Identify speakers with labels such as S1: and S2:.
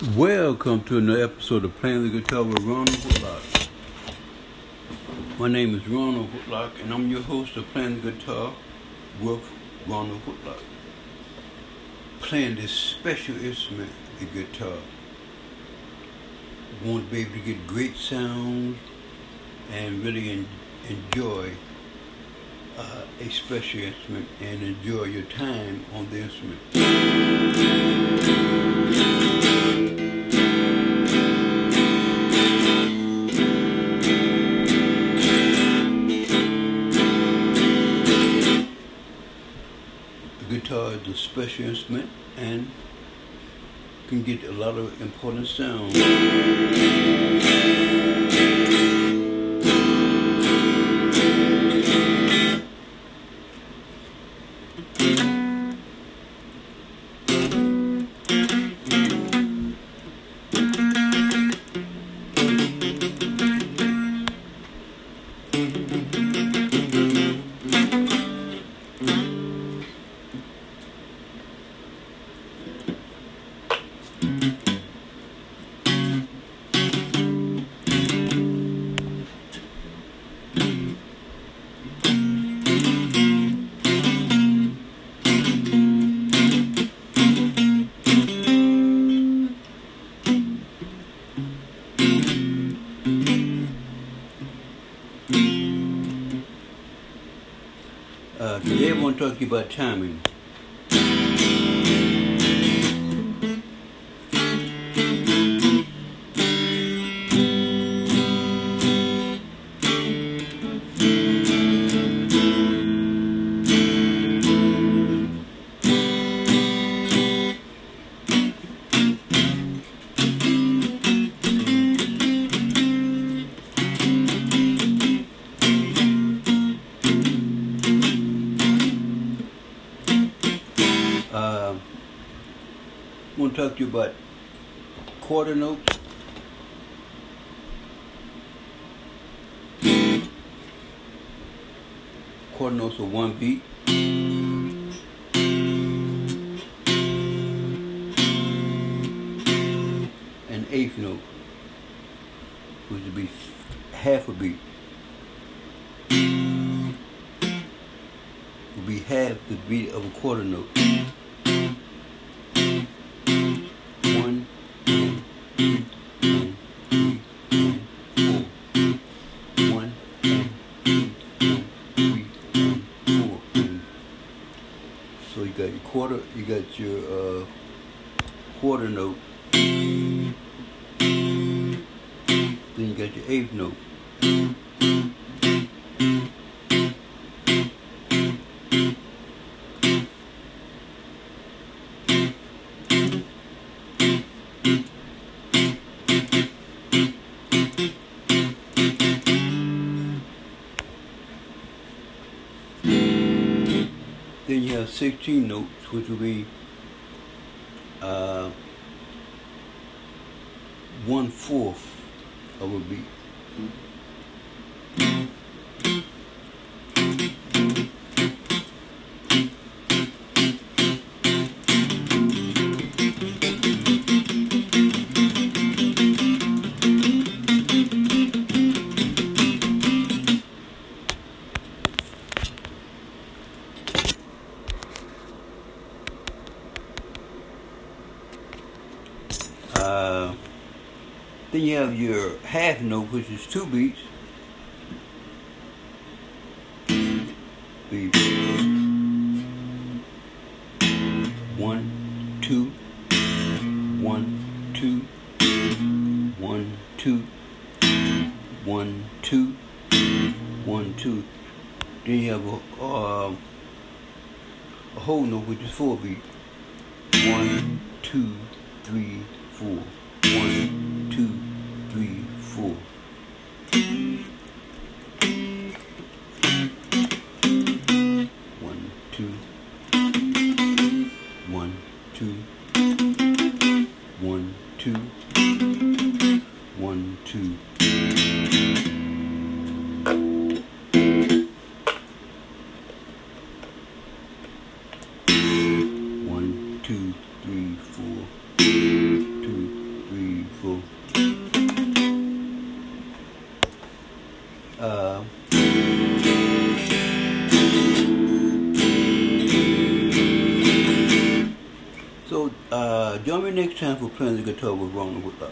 S1: Welcome to another episode of Playing the Guitar with Ronald Whitlock. My name is Ronald Whitlock, and I'm your host of Playing the Guitar with Ronald Whitlock. Playing this special instrument, the guitar. want to be able to get great sounds and really en- enjoy uh, a special instrument and enjoy your time on the instrument. Guitar is a special instrument and can get a lot of important sounds. Uh, today I want to talk to you about timing. Want to talk to you about quarter notes. Quarter notes are one beat. An eighth note, which would be half a beat. Would be half the beat of a quarter note. Quarter, you got your uh, quarter note. Then you got your eighth note. Then you have 16 notes, which will be uh, one fourth of a beat. Then you have your half note, which is two beats. Be one, two, one, two, one, two, one, two, one, two. Then you have a, uh, a whole note, which is four beats. One, two, three, four. One, three, four. One, two. One, two. One, two. One, two. One, two, so uh, join me next time for playing the guitar with Ronald Whitlock.